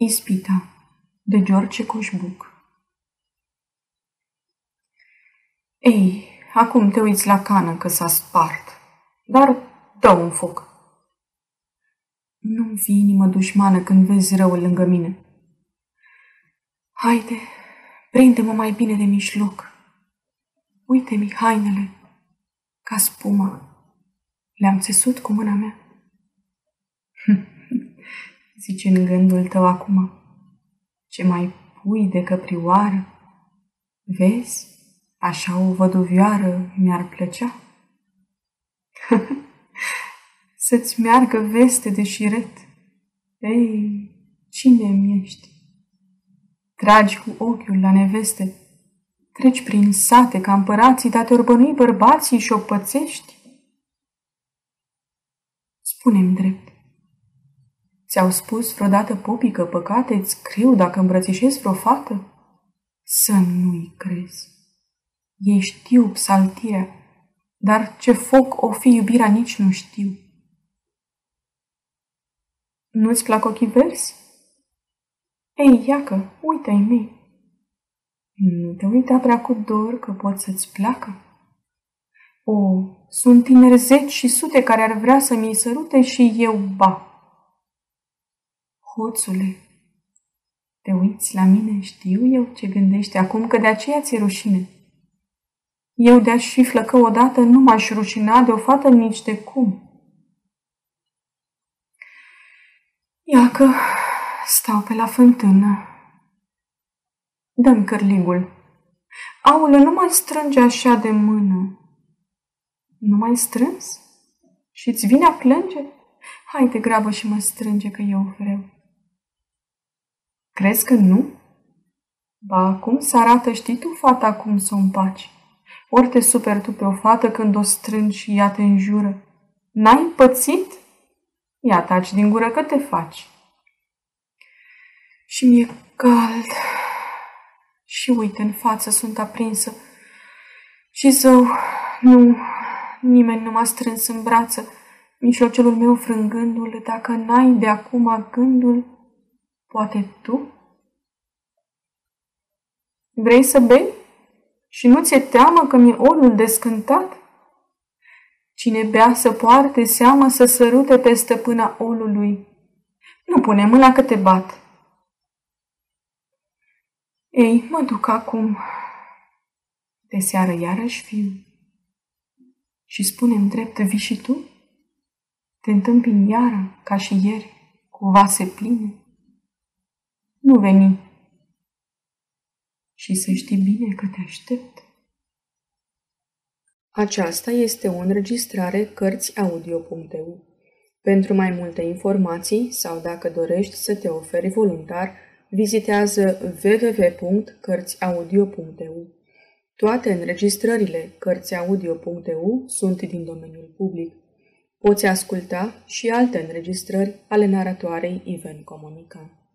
Ispita de George Coșbuc Ei, acum te uiți la cană că s-a spart, dar dă un foc. Nu-mi fi inimă dușmană când vezi răul lângă mine. Haide, prinde-mă mai bine de mijloc. Uite-mi hainele, ca spuma. Le-am țesut cu mâna mea. Zice în gândul tău acum, ce mai pui de căprioară. Vezi, așa o văduvioară mi-ar plăcea. Să-ți meargă veste de șiret. Ei, cine ești? Tragi cu ochiul la neveste, treci prin sate ca împărații, dar te orbănui bărbații și o pățești. Spune-mi drept, Ți-au spus vreodată popii că păcate îți criu dacă îmbrățișezi vreo fată? Să nu-i crezi. Ei știu psaltirea, dar ce foc o fi iubirea nici nu știu. Nu-ți plac ochii verzi? Ei, iacă, uite-i mei. Nu te uita prea cu dor că pot să-ți placă. O, sunt tineri zeci și sute care ar vrea să mi-i sărute și eu ba. Hoțule, te uiți la mine, știu eu ce gândești acum, că de aceea ți-e rușine. Eu de-aș fi flăcă odată nu m-aș rușina de o fată nici de cum. Iacă, stau pe la fântână. Dă-mi cărligul. Aule, nu mai strânge așa de mână. Nu mai strâns? Și-ți vine a plânge? Hai de grabă și mă strânge că eu vreau. Crezi că nu? Ba, cum să arată, știi tu, fata, cum să o împaci? Ori te superi tu pe o fată când o strângi și ea te înjură. N-ai pățit? Ia taci din gură că te faci. Și mi-e cald. Și uite, în față sunt aprinsă. Și zău, nu, nimeni nu m-a strâns în brață, mijlocelul meu frângându-l, dacă n-ai de acum gândul, Poate tu? Vrei să bei? Și nu ți-e teamă că mi-e olul descântat? Cine bea să poarte seamă să sărute pe stăpâna olului. Nu pune mâna că te bat. Ei, mă duc acum. De seară iarăși fiu. Și spune-mi drept, vii și tu? Te întâmpin iară, ca și ieri, cu vase pline nu veni. Și să știi bine că te aștept. Aceasta este o înregistrare Cărțiaudio.eu. Pentru mai multe informații sau dacă dorești să te oferi voluntar, vizitează www.cărțiaudio.eu. Toate înregistrările Cărțiaudio.eu sunt din domeniul public. Poți asculta și alte înregistrări ale naratoarei Iven Comunica.